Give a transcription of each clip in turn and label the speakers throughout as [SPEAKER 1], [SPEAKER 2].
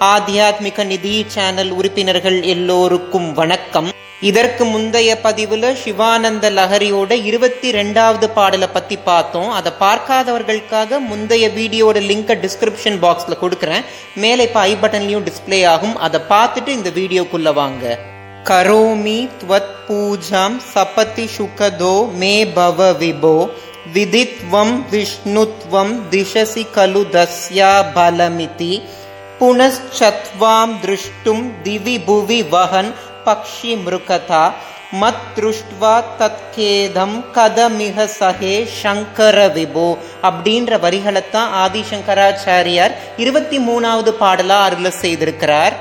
[SPEAKER 1] ஆத்தியாத்மிக நிதி சேனல் உறுப்பினர்கள் எல்லோருக்கும் வணக்கம். இதற்கு முந்தைய பதிவுல சிவானந்த லஹரியோட இருபத்தி ரெண்டாவது பாடலை பத்தி பார்த்தோம். அதை பார்க்காதவர்களுக்காக முந்தைய வீடியோட லிங்கை டிஸ்கிரிப்ஷன் பாக்ஸ்ல கொடுக்குறேன். மேலே இப்போ ஐ பட்டன்லயும் டிஸ்பிளே ஆகும். அதை பார்த்துட்டு இந்த வீடியோக்குள்ள வாங்க. கரோமி துவத் பூஜாம் சபதி சுகதோ மே பவ விபோ. விதித்வம் விஷ்ணுத்வம் திசசி கலு தஸ்யா பலமிதி. पुनश्चत्वां द्रष्टुं दिवि भुवि वहन् पक्षिमृकथा மத்ருஷ்டுவா தத்கேதம் கதமிக சகே சங்கர விபோ. அப்படின்ற வரிகளைத்தான் ஆதிசங்கராச்சாரியார் இருபத்தி மூணாவது பாடலா அருள செய்திருக்கிறார்.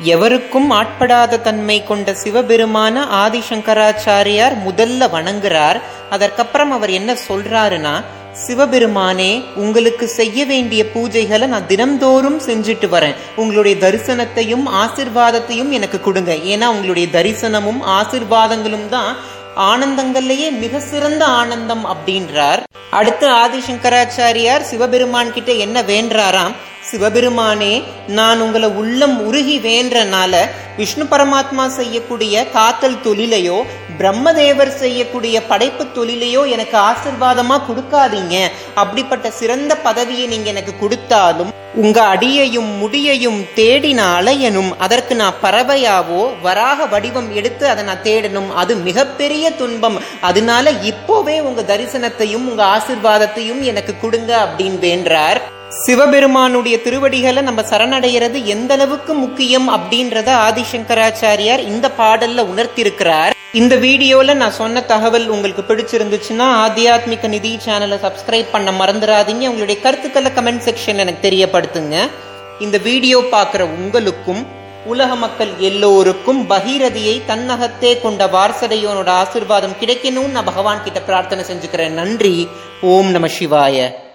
[SPEAKER 1] எவருக்கும் ஆட்படாத தன்மை கொண்ட சிவபெருமான ஆதிசங்கராச்சாரியார் முதல்ல வணங்குறார். அதற்கப்புறம் அவர் என்ன சொல்றாருன்னா சிவபெருமானே உங்களுக்கு செய்ய வேண்டிய பூஜைகளை நான் தினம்தோறும் செஞ்சுட்டு வரேன். உங்களுடைய தரிசனத்தையும் ஆசிர்வாதத்தையும் எனக்கு கொடுங்க. ஏன்னா உங்களுடைய தரிசனமும் ஆசிர்வாதங்களும் தான் ஆனந்தங்கள்லயே மிக சிறந்த ஆனந்தம் அப்படின்றார். அடுத்து ஆதிசங்கராச்சாரியார் சிவபெருமான் கிட்ட என்ன வேண்டாராம் சிவபெருமானே நான் உங்களை உள்ளம் உருகி வேன்றனால விஷ்ணு பரமாத்மா செய்யக்கூடிய காத்தல் தொழிலையோ பிரம்மதேவர் செய்யக்கூடிய படைப்பு தொழிலையோ எனக்கு ஆசிர்வாதமா கொடுக்காதீங்க. அப்படிப்பட்ட சிறந்த பதவியை நீங்க எனக்கு கொடுத்தாலும் உங்க அடியையும் முடியையும் தேடின அலையனும் அதற்கு நான் பறவையாவோ வராக வடிவம் எடுத்து அதை நான் தேடணும். அது மிகப்பெரிய துன்பம். அதனால இப்போவே உங்க தரிசனத்தையும் உங்க ஆசிர்வாதத்தையும் எனக்கு கொடுங்க அப்படின்னு வேண்டார் சிவபெருமானுடைய திருவடிகளை நம்ம சரணடைகிறது எந்த அளவுக்கு முக்கியம் அப்படின்றத ஆதிசங்கராச்சாரியார் இந்த பாடல்ல உணர்த்திருக்கிறார் இந்த வீடியோல நான் சொன்ன தகவல் உங்களுக்கு பிடிச்சிருந்துச்சுன்னா ஆத்தியாத்மிக நிதி சேனலை சப்ஸ்கிரைப் பண்ண மறந்துடாதீங்க. உங்களுடைய கருத்துக்களை கமெண்ட் செக்ஷன் எனக்கு தெரியப்படுத்துங்க. இந்த வீடியோ பார்க்குற உங்களுக்கும் உலக மக்கள் எல்லோருக்கும் பகீரதியை தன்னகத்தே கொண்ட வாரசதையோனோட ஆசிர்வாதம் கிடைக்கணும்னு நான் பகவான் கிட்ட பிரார்த்தனை செஞ்சுக்கிறேன். நன்றி. ஓம் நம சிவாய.